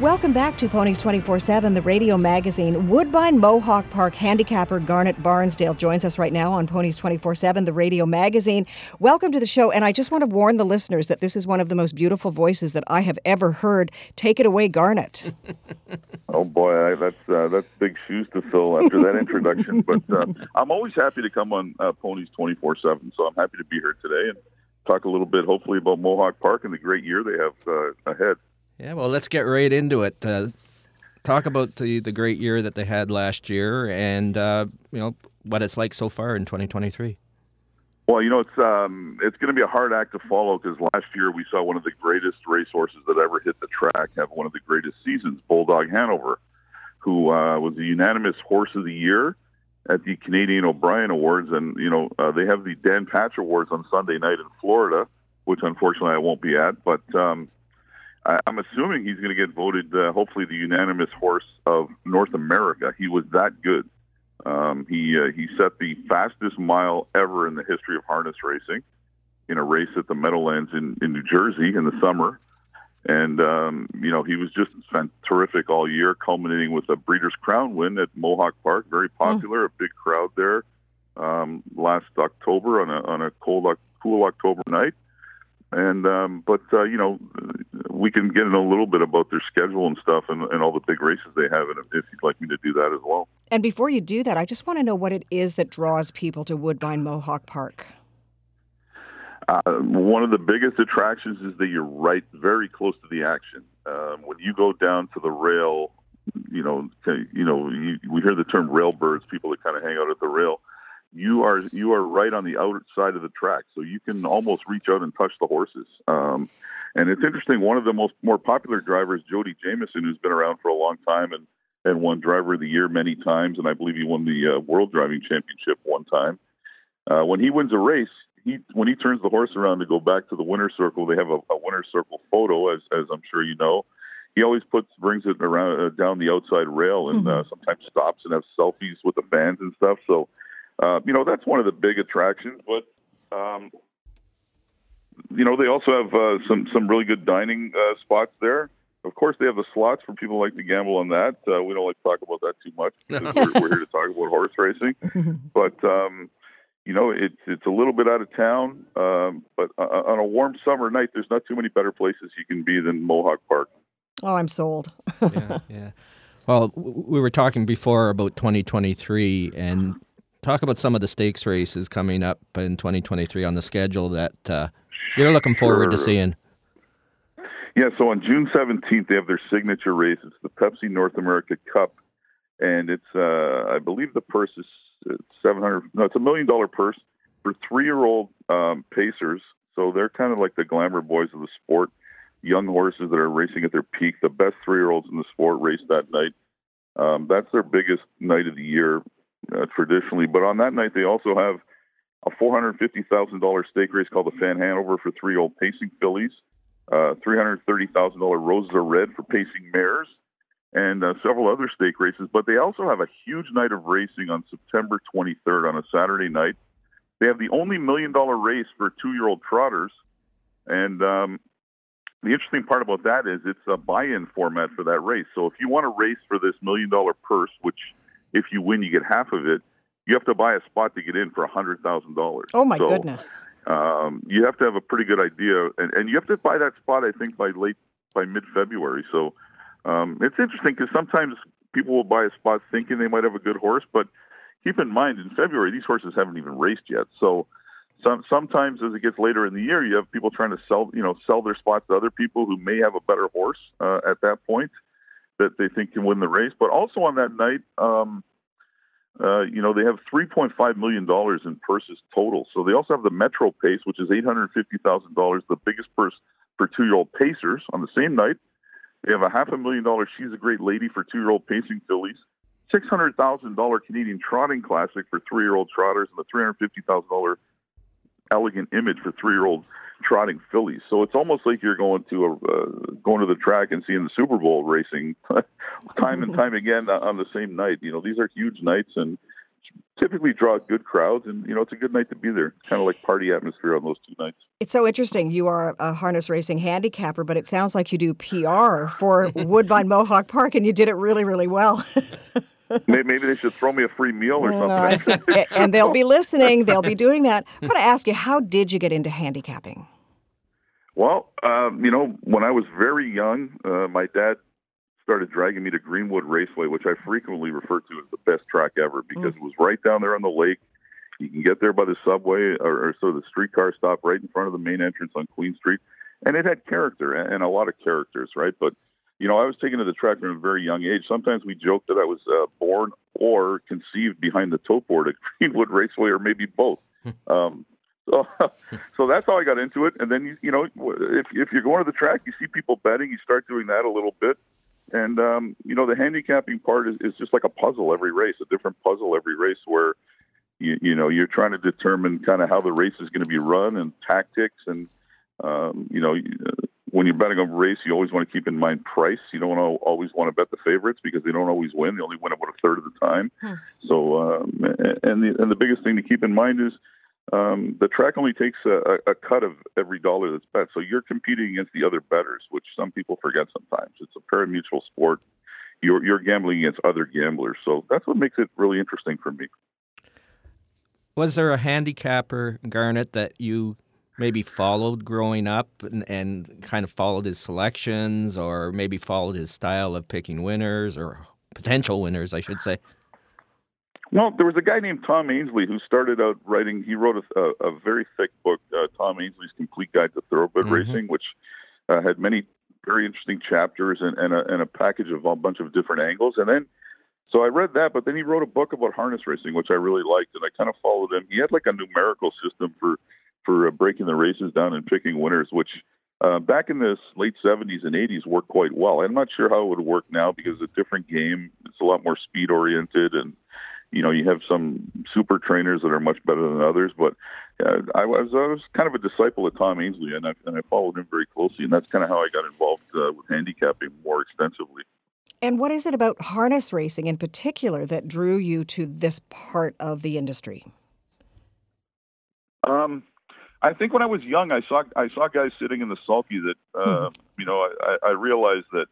Welcome back to Ponies 24 7, the radio magazine. Woodbine Mohawk Park handicapper Garnet Barnsdale joins us right now on Ponies 24 7, the radio magazine. Welcome to the show. And I just want to warn the listeners that this is one of the most beautiful voices that I have ever heard. Take it away, Garnet. oh, boy, I, that's, uh, that's big shoes to fill after that introduction. But uh, I'm always happy to come on uh, Ponies 24 7. So I'm happy to be here today and talk a little bit, hopefully, about Mohawk Park and the great year they have uh, ahead. Yeah, well, let's get right into it. Uh, talk about the, the great year that they had last year, and uh, you know what it's like so far in 2023. Well, you know it's um, it's going to be a hard act to follow because last year we saw one of the greatest racehorses that ever hit the track have one of the greatest seasons, Bulldog Hanover, who uh, was the unanimous horse of the year at the Canadian O'Brien Awards, and you know uh, they have the Dan Patch Awards on Sunday night in Florida, which unfortunately I won't be at, but. Um, I'm assuming he's going to get voted, uh, hopefully, the unanimous horse of North America. He was that good. Um, he uh, he set the fastest mile ever in the history of harness racing in a race at the Meadowlands in, in New Jersey in the summer. And, um, you know, he was just terrific all year, culminating with a Breeders' Crown win at Mohawk Park. Very popular, oh. a big crowd there um, last October on a, on a cold, cool October night. And um, but uh, you know, we can get in a little bit about their schedule and stuff, and, and all the big races they have, and if you'd like me to do that as well. And before you do that, I just want to know what it is that draws people to Woodbine Mohawk Park. Uh, one of the biggest attractions is that you're right, very close to the action. Um, when you go down to the rail, you know, you know, you, we hear the term rail birds, people that kind of hang out at the rail you are you are right on the outside of the track, so you can almost reach out and touch the horses. Um, and it's interesting. One of the most more popular drivers, Jody Jamieson, who's been around for a long time and and won Driver of the Year many times, and I believe he won the uh, World Driving Championship one time. Uh, when he wins a race, he when he turns the horse around to go back to the winner's circle, they have a, a winner's circle photo, as as I'm sure you know. He always puts brings it around uh, down the outside rail, and uh, sometimes stops and has selfies with the fans and stuff. So uh, you know, that's one of the big attractions. But um, you know, they also have uh, some some really good dining uh, spots there. Of course, they have the slots for people who like to gamble on that. Uh, we don't like to talk about that too much because we're, we're, here to talk about horse racing. But um, you know, it's it's a little bit out of town. Um, but uh, on a warm summer night, there's not too many better places you can be than Mohawk Park. Oh, I'm sold. yeah, yeah. Well, we were talking before about 2023, and talk about some of the stakes races coming up in 2023 on the schedule that uh, you're looking forward sure. to seeing. Yeah, so on June 17th, they have their signature race. It's the Pepsi North America Cup, and it's uh, I believe the purse is 700. No, it's a million dollar purse for three year old um, pacers. So they're kind of like the glamour boys of the sport. Young horses that are racing at their peak. The best three year olds in the sport race that night. Um, that's their biggest night of the year uh, traditionally. But on that night, they also have a $450,000 stake race called the Fan Hanover for three old pacing fillies, uh, $330,000 Roses are Red for pacing mares, and uh, several other stake races. But they also have a huge night of racing on September 23rd on a Saturday night. They have the only million dollar race for two year old trotters. And um, the interesting part about that is it's a buy-in format for that race. So if you want to race for this million dollar purse, which if you win you get half of it, you have to buy a spot to get in for a hundred thousand dollars. Oh my so, goodness! Um, you have to have a pretty good idea, and, and you have to buy that spot. I think by late by mid-February. So um, it's interesting because sometimes people will buy a spot thinking they might have a good horse, but keep in mind in February these horses haven't even raced yet. So some, sometimes as it gets later in the year, you have people trying to sell you know sell their spots to other people who may have a better horse uh, at that point that they think can win the race. But also on that night. Um, uh, you know, they have $3.5 million in purses total. So they also have the Metro Pace, which is $850,000, the biggest purse for two year old Pacers on the same night. They have a half a million dollar She's a Great Lady for two year old pacing fillies, $600,000 Canadian Trotting Classic for three year old trotters, and the $350,000 Elegant Image for three year old trotting fillies. So it's almost like you're going to a, uh, going to the track and seeing the Super Bowl racing time and time again on the same night. You know, these are huge nights and typically draw good crowds and you know it's a good night to be there kind of like party atmosphere on those two nights it's so interesting you are a harness racing handicapper but it sounds like you do pr for woodbine mohawk park and you did it really really well maybe they should throw me a free meal or something and they'll be listening they'll be doing that i'm going to ask you how did you get into handicapping well um, you know when i was very young uh, my dad started dragging me to Greenwood Raceway, which I frequently refer to as the best track ever because mm. it was right down there on the lake. You can get there by the subway or, or sort of the streetcar stop right in front of the main entrance on Queen Street. And it had character and a lot of characters, right? But, you know, I was taken to the track from a very young age. Sometimes we joke that I was uh, born or conceived behind the tote board at Greenwood Raceway or maybe both. Um, so, so that's how I got into it. And then, you, you know, if, if you're going to the track, you see people betting, you start doing that a little bit. And um, you know, the handicapping part is, is just like a puzzle every race, a different puzzle every race where you, you know you're trying to determine kind of how the race is going to be run and tactics and um, you know when you're betting on a race you always want to keep in mind price you don't always want to bet the favorites because they don't always win they only win about a third of the time hmm. so um, and the and the biggest thing to keep in mind is um, the track only takes a, a, cut of every dollar that's bet. So you're competing against the other bettors, which some people forget sometimes. It's a pari-mutuel sport. You're, you're gambling against other gamblers. So that's what makes it really interesting for me. Was there a handicapper, Garnet, that you maybe followed growing up and, and kind of followed his selections or maybe followed his style of picking winners or potential winners, I should say? Well, there was a guy named Tom Ainslie who started out writing. He wrote a, a, a very thick book, uh, Tom Ainslie's Complete Guide to Thoroughbred mm-hmm. Racing, which uh, had many very interesting chapters and, and, a, and a package of a bunch of different angles. And then, so I read that, but then he wrote a book about harness racing, which I really liked, and I kind of followed him. He had like a numerical system for for uh, breaking the races down and picking winners, which uh, back in the late 70s and 80s worked quite well. I'm not sure how it would work now because it's a different game. It's a lot more speed oriented and you know, you have some super trainers that are much better than others, but uh, I was I was kind of a disciple of Tom Ainslie, and I and I followed him very closely, and that's kind of how I got involved uh, with handicapping more extensively. And what is it about harness racing in particular that drew you to this part of the industry? Um, I think when I was young, I saw I saw guys sitting in the sulky that uh, hmm. you know I, I realized that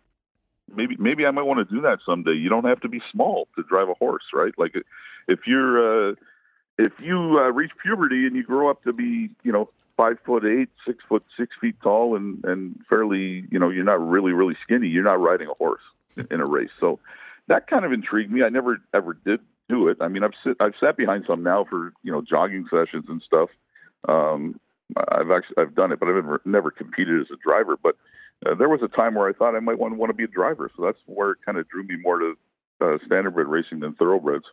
maybe maybe I might want to do that someday. You don't have to be small to drive a horse, right? Like if you're uh, if you uh, reach puberty and you grow up to be you know five foot eight, six foot six feet tall, and and fairly you know you're not really really skinny, you're not riding a horse in a race. So that kind of intrigued me. I never ever did do it. I mean, I've sit I've sat behind some now for you know jogging sessions and stuff. Um, I've actually I've done it, but I've never never competed as a driver. But uh, there was a time where I thought I might want, want to be a driver. So that's where it kind of drew me more to uh, standardbred racing than thoroughbreds.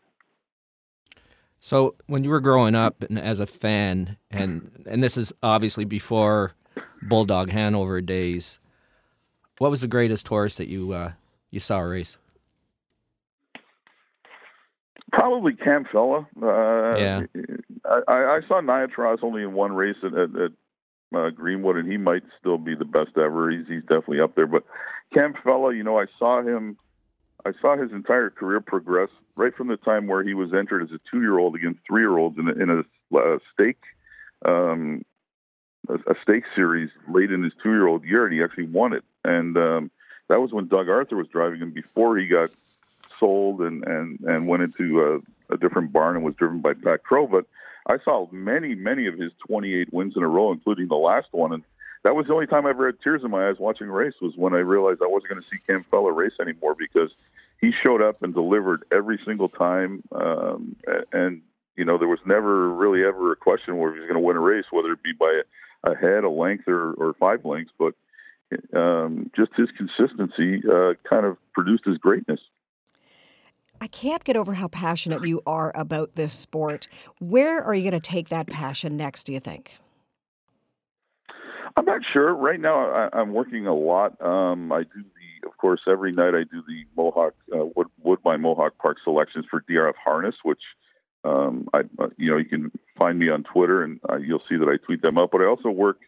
So when you were growing up and as a fan, and and this is obviously before Bulldog Hanover days, what was the greatest horse that you uh, you saw race? Probably Camfella. Uh, yeah. I, I saw Niatross only in one race at, at, at uh, Greenwood, and he might still be the best ever. He's he's definitely up there. But Camfella, you know, I saw him. I saw his entire career progress right from the time where he was entered as a two-year-old against three-year-olds in a, in a uh, stake um, a, a stake series late in his two-year-old year, and he actually won it. And um, that was when Doug Arthur was driving him before he got sold and and and went into a, a different barn and was driven by Pat Crowe. But I saw many many of his 28 wins in a row, including the last one, and that was the only time I ever had tears in my eyes watching a race. Was when I realized I wasn't going to see Cam Fella race anymore because he showed up and delivered every single time, um, and you know there was never really ever a question where he was going to win a race, whether it be by a, a head, a length, or, or five lengths, but um, just his consistency uh, kind of produced his greatness. I can't get over how passionate you are about this sport. Where are you going to take that passion next, do you think? I'm not sure. Right now, I, am working a lot. Um, I do the, of course, every night I do the Mohawk uh, Wood, Woodbine Mohawk Park selections for DRF Harness, which um, I, uh, you know, you can find me on Twitter and uh, you'll see that I tweet them out. But I also work,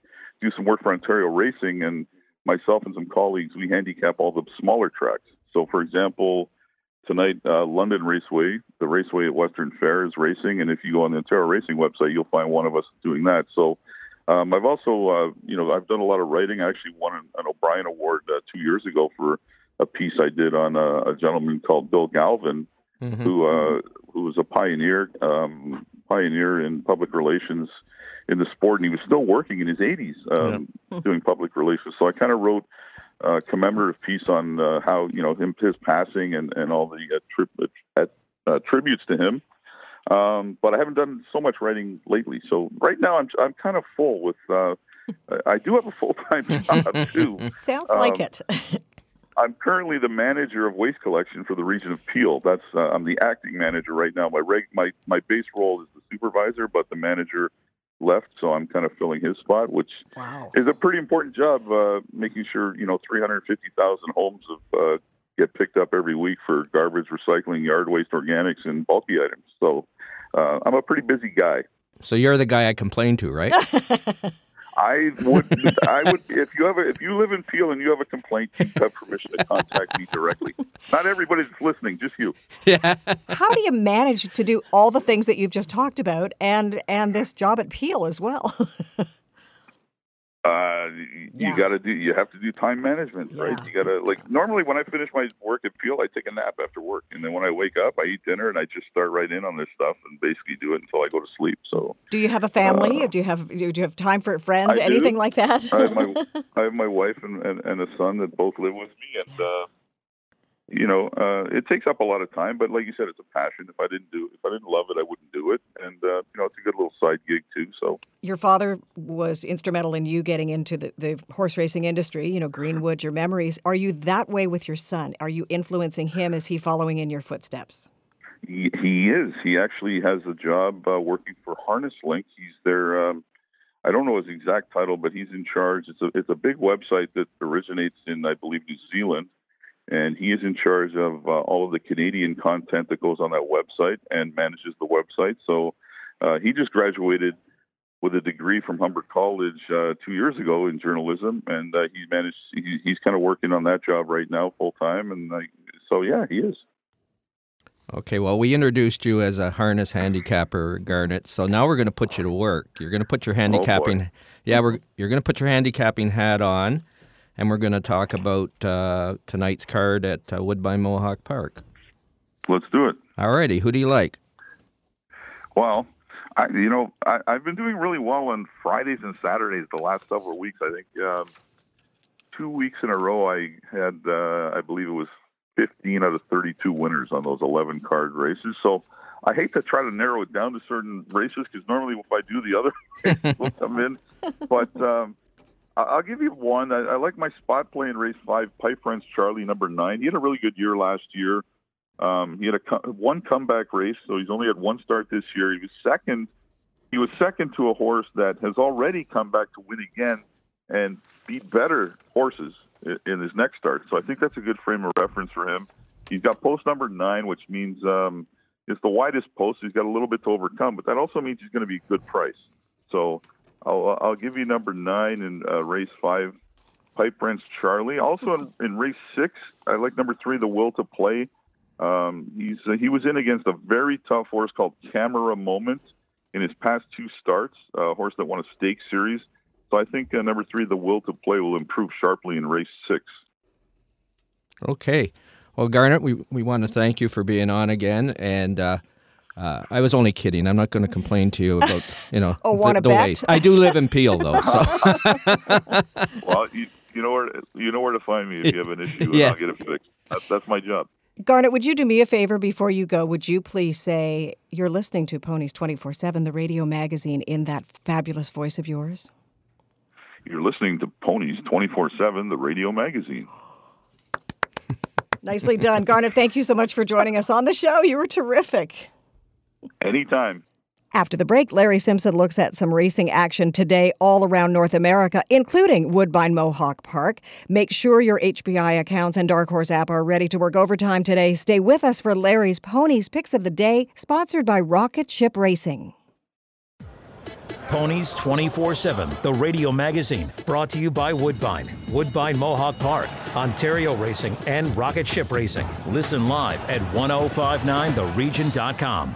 do some work for Ontario Racing, and myself and some colleagues, we handicap all the smaller tracks. So, for example, tonight, uh, London Raceway, the raceway at Western Fair is racing, and if you go on the Ontario Racing website, you'll find one of us doing that. So, um, I've also, uh, you know, I've done a lot of writing. I actually won an, an O'Brien Award uh, two years ago for a piece I did on a, a gentleman called Bill Galvin, mm-hmm. who uh, who was a pioneer um, pioneer in public relations in the sport, and he was still working in his 80s um, yeah. doing public relations. So I kind of wrote a commemorative piece on uh, how you know him his passing and and all the uh, tri- uh, uh, tributes to him. Um, but I haven't done so much writing lately. So right now I'm I'm kind of full with. Uh, I do have a full time job too. Sounds um, like it. I'm currently the manager of waste collection for the region of Peel. That's uh, I'm the acting manager right now. My reg my my base role is the supervisor, but the manager left, so I'm kind of filling his spot, which wow. is a pretty important job. Uh, making sure you know 350,000 homes of, uh, get picked up every week for garbage, recycling, yard waste, organics, and bulky items. So uh, I'm a pretty busy guy. So you're the guy I complain to, right? I would, I would, if you have if you live in Peel and you have a complaint, you have permission to contact me directly. Not everybody's listening, just you. Yeah. How do you manage to do all the things that you've just talked about and and this job at Peel as well? Uh, you yeah. got to do. You have to do time management, right? You got to like. Normally, when I finish my work at Peel, I take a nap after work, and then when I wake up, I eat dinner, and I just start right in on this stuff, and basically do it until I go to sleep. So, do you have a family? Uh, do you have do you have time for friends? I anything do. like that? I have my I have my wife and, and, and a son that both live with me, and uh, you know, uh, it takes up a lot of time, but like you said, it's a passion. If I didn't do, if I didn't love it, I wouldn't do it. And uh, you know, it's a good little side gig too. So your father was instrumental in you getting into the, the horse racing industry. You know, Greenwood, your memories. Are you that way with your son? Are you influencing him? Is he following in your footsteps? He, he is. He actually has a job uh, working for Harness Link. He's their um, I don't know his exact title, but he's in charge. It's a it's a big website that originates in I believe New Zealand and he is in charge of uh, all of the Canadian content that goes on that website and manages the website. So uh, he just graduated with a degree from Humber College uh, two years ago in journalism, and uh, he managed. He, he's kind of working on that job right now full time, and so yeah, he is. Okay, well, we introduced you as a harness handicapper, Garnet. So now we're going to put you to work. You're going to put your oh, handicapping. Oh yeah, we're you're going to put your handicapping hat on and we're going to talk about uh, tonight's card at uh, Woodbine Mohawk Park. Let's do it. All righty. Who do you like? Well, I, you know, I, have been doing really well on Fridays and Saturdays the last several weeks. I think um, two weeks in a row, I had, uh, I believe it was 15 out of 32 winners on those 11 card races. So I hate to try to narrow it down to certain races because normally if I do the other will come in. But um, I'll give you one. I, I like my spot play in race five, Pipe Friends Charlie, number nine. He had a really good year last year. Um, he had a one comeback race, so he's only had one start this year. He was second. He was second to a horse that has already come back to win again and beat better horses in his next start. So I think that's a good frame of reference for him. He's got post number nine, which means um, it's the widest post. He's got a little bit to overcome, but that also means he's going to be a good price. So I'll, I'll give you number nine in uh, race five, Pipe Friends Charlie. Also in, in, race six, I like number three, The Will to Play. Um, he's uh, he was in against a very tough horse called Camera Moment in his past two starts. A horse that won a stake series. So I think uh, number three, the will to play, will improve sharply in race six. Okay. Well, Garnet, we, we want to thank you for being on again. And uh, uh, I was only kidding. I'm not going to complain to you about, you know, Oh, the, wanna the bet? I do live in Peel, though. So. well, you, you know where you know where to find me if you have an issue, and Yeah. I'll get it fixed. That's, that's my job. Garnet, would you do me a favor before you go? Would you please say you're listening to Ponies 24 7, the radio magazine, in that fabulous voice of yours? You're listening to Ponies 24/7, the radio magazine. Nicely done. Garnet, thank you so much for joining us on the show. You were terrific. Anytime. After the break, Larry Simpson looks at some racing action today all around North America, including Woodbine Mohawk Park. Make sure your HPI accounts and Dark Horse app are ready to work overtime today. Stay with us for Larry's Ponies Picks of the Day, sponsored by Rocket Ship Racing. Ponies 24 7, the radio magazine, brought to you by Woodbine, Woodbine Mohawk Park, Ontario Racing, and Rocket Ship Racing. Listen live at 1059theregion.com.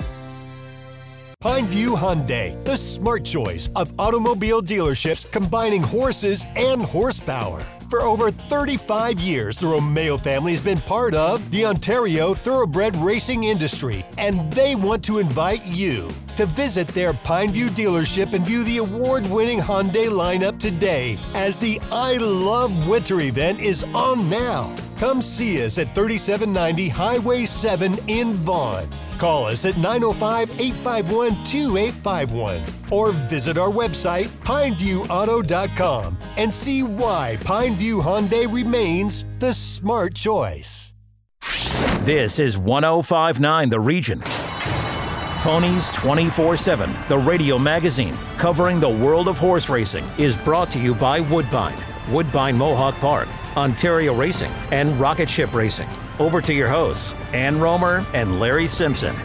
Pineview Hyundai, the smart choice of automobile dealerships combining horses and horsepower. For over 35 years, the Romeo family has been part of the Ontario thoroughbred racing industry, and they want to invite you to visit their Pineview dealership and view the award winning Hyundai lineup today as the I Love Winter event is on now. Come see us at 3790 Highway 7 in Vaughan. Call us at 905 851 2851 or visit our website, pineviewauto.com, and see why Pineview Hyundai remains the smart choice. This is 1059 The Region. Ponies 24 7, the radio magazine covering the world of horse racing, is brought to you by Woodbine, Woodbine Mohawk Park, Ontario Racing, and Rocket Ship Racing. Over to your hosts, Ann Romer and Larry Simpson.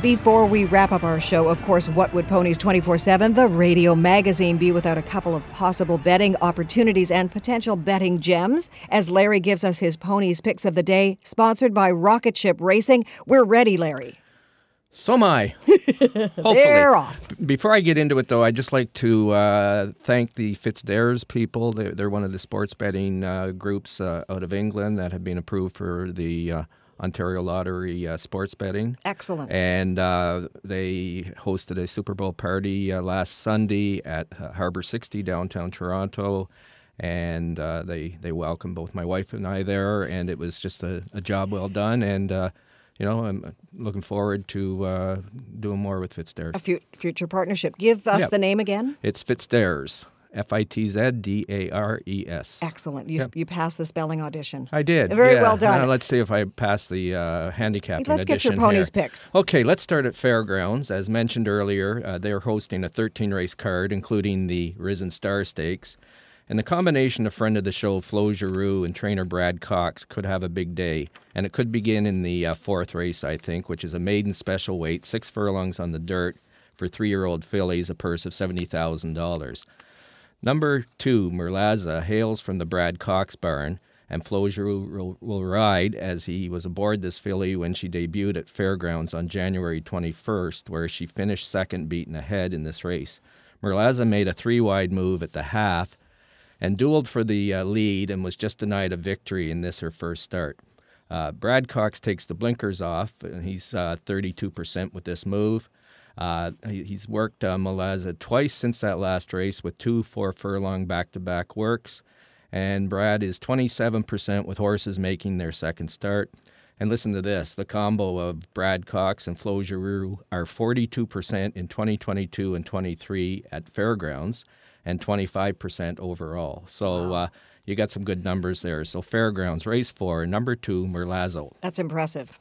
Before we wrap up our show, of course, what would Ponies 24 7, the radio magazine, be without a couple of possible betting opportunities and potential betting gems? As Larry gives us his Ponies picks of the day, sponsored by Rocket Ship Racing. We're ready, Larry. So am I. Hopefully. They're off. Before I get into it, though, I'd just like to uh, thank the Fitzdares people. They're, they're one of the sports betting uh, groups uh, out of England that have been approved for the uh, Ontario Lottery uh, sports betting. Excellent. And uh, they hosted a Super Bowl party uh, last Sunday at uh, Harbor 60 downtown Toronto. And uh, they, they welcomed both my wife and I there, and it was just a, a job well done. And uh, you know, I'm looking forward to uh, doing more with Fitzdares. A fu- future partnership. Give us Yep. the name again. It's Fitzdares, F I T Z D A R E S. Excellent. You, Yep. you passed the spelling audition. I did. Very yeah. well done. Now let's see if I pass the uh, handicapping Let's get your ponies here. picks. Okay, let's start at Fairgrounds. As mentioned earlier, uh, they're hosting a 13 race card, including the Risen Star Stakes. And the combination of friend of the show Flo Geroux and trainer Brad Cox could have a big day. And it could begin in the uh, fourth race, I think, which is a maiden special weight, six furlongs on the dirt for three year old fillies, a purse of $70,000. Number two, Merlaza, hails from the Brad Cox barn, and Flo Geroux will, will ride as he was aboard this filly when she debuted at Fairgrounds on January 21st, where she finished second, beaten ahead in this race. Merlaza made a three wide move at the half and dueled for the uh, lead and was just denied a victory in this her first start. Uh, Brad Cox takes the blinkers off, and he's uh, 32% with this move. Uh, he's worked uh, Mulaza twice since that last race with two four furlong back to back works. And Brad is 27% with horses making their second start. And listen to this the combo of Brad Cox and Flo Geroux are 42% in 2022 and 23 at Fairgrounds and 25% overall. So uh, you got some good numbers there. So Fairgrounds, race four, number two, Merlazzo. That's impressive.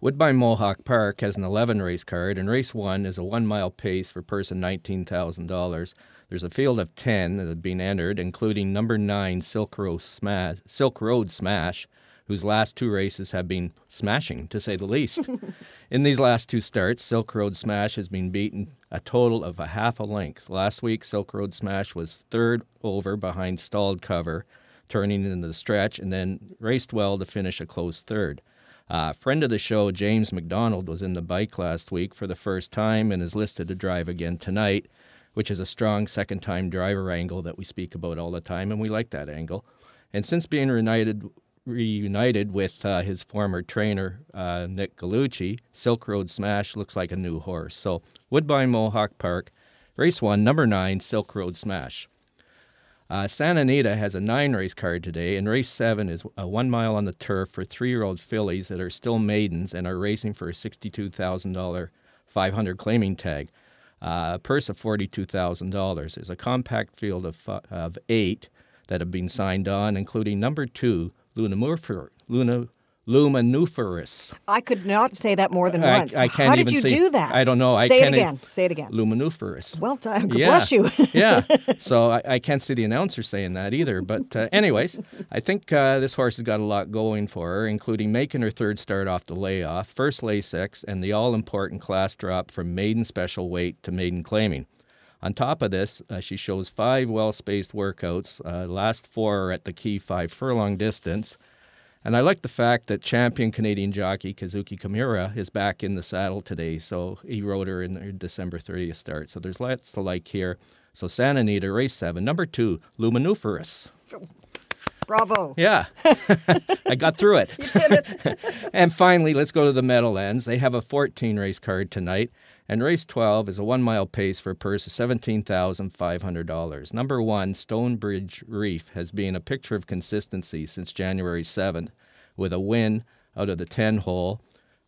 Woodbine Mohawk Park has an 11 race card, and race one is a one mile pace for person $19,000. There's a field of 10 that have been entered, including number nine Silk Road Smash, Silk Road Smash whose last two races have been smashing, to say the least. In these last two starts, Silk Road Smash has been beaten a total of a half a length. Last week, Silk Road Smash was third over behind stalled cover, turning into the stretch, and then raced well to finish a close third. Uh, friend of the show, James McDonald, was in the bike last week for the first time and is listed to drive again tonight, which is a strong second time driver angle that we speak about all the time, and we like that angle. And since being reunited reunited with uh, his former trainer, uh, Nick Gallucci, Silk Road Smash looks like a new horse. So, Woodbine Mohawk Park, race one, number nine, Silk Road Smash. Uh, Santa Anita has a nine race card today, and race seven is a one mile on the turf for three year old fillies that are still maidens and are racing for a $62,000 500 claiming tag. Uh, purse of $42,000. There's a compact field of, of eight that have been signed on, including number two, Lunamurfer, Luna, luminiferous. I could not say that more than I, once. I can't How did you say- do that? I don't know. I say it again. Say it again. Luminiferous. Well done. Yeah. bless you. yeah. So I, I can't see the announcer saying that either. But, uh, anyways, I think uh, this horse has got a lot going for her, including making her third start off the layoff, first Lasix, and the all important class drop from maiden special weight to maiden claiming. On top of this, uh, she shows five well spaced workouts. Uh, last four are at the key five furlong distance. And I like the fact that champion Canadian jockey Kazuki Kimura is back in the saddle today. So he rode her in her December 30th start. So there's lots to like here. So Santa Anita, race seven. Number two, Luminiferous. Bravo. Yeah, I got through it. You did it. and finally, let's go to the Meadowlands. They have a 14 race card tonight, and race 12 is a one mile pace for a purse of $17,500. Number one, Stonebridge Reef, has been a picture of consistency since January 7th, with a win out of the 10 hole,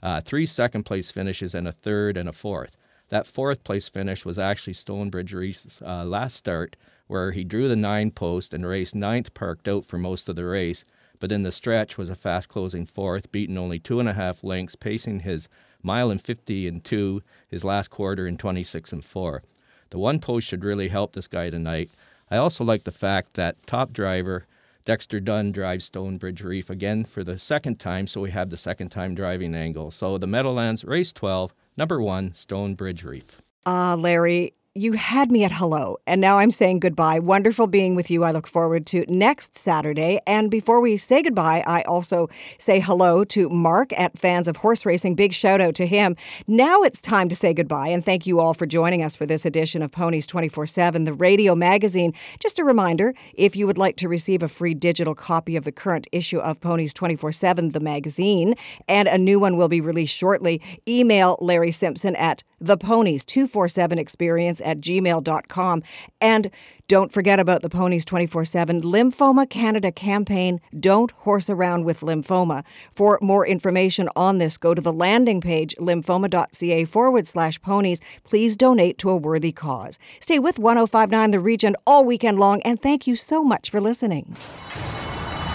uh, three second place finishes, and a third and a fourth. That fourth place finish was actually Stonebridge Reef's uh, last start, where he drew the nine post and raced ninth parked out for most of the race, but in the stretch was a fast closing fourth, beaten only two and a half lengths, pacing his mile and 50 and two, his last quarter in 26 and four. The one post should really help this guy tonight. I also like the fact that top driver Dexter Dunn drives Stonebridge Reef again for the second time, so we have the second time driving angle. So the Meadowlands, race 12, number one, Stonebridge Reef. Ah, Larry, you had me at hello, and now I'm saying goodbye. Wonderful being with you. I look forward to next Saturday. And before we say goodbye, I also say hello to Mark at Fans of Horse Racing. Big shout out to him. Now it's time to say goodbye, and thank you all for joining us for this edition of Ponies 24 7, the radio magazine. Just a reminder if you would like to receive a free digital copy of the current issue of Ponies 24 7, the magazine, and a new one will be released shortly, email Larry Simpson at theponies247experience at gmail.com. And don't forget about the Ponies 24 7 Lymphoma Canada campaign. Don't horse around with lymphoma. For more information on this, go to the landing page, lymphoma.ca forward slash ponies. Please donate to a worthy cause. Stay with 1059 The Region all weekend long, and thank you so much for listening.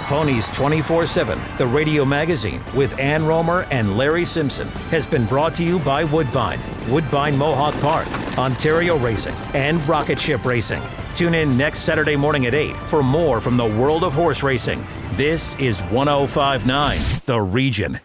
Ponies 24 7, the radio magazine with Ann Romer and Larry Simpson, has been brought to you by Woodbine, Woodbine Mohawk Park, Ontario Racing, and Rocket Ship Racing. Tune in next Saturday morning at 8 for more from the world of horse racing. This is 1059, The Region.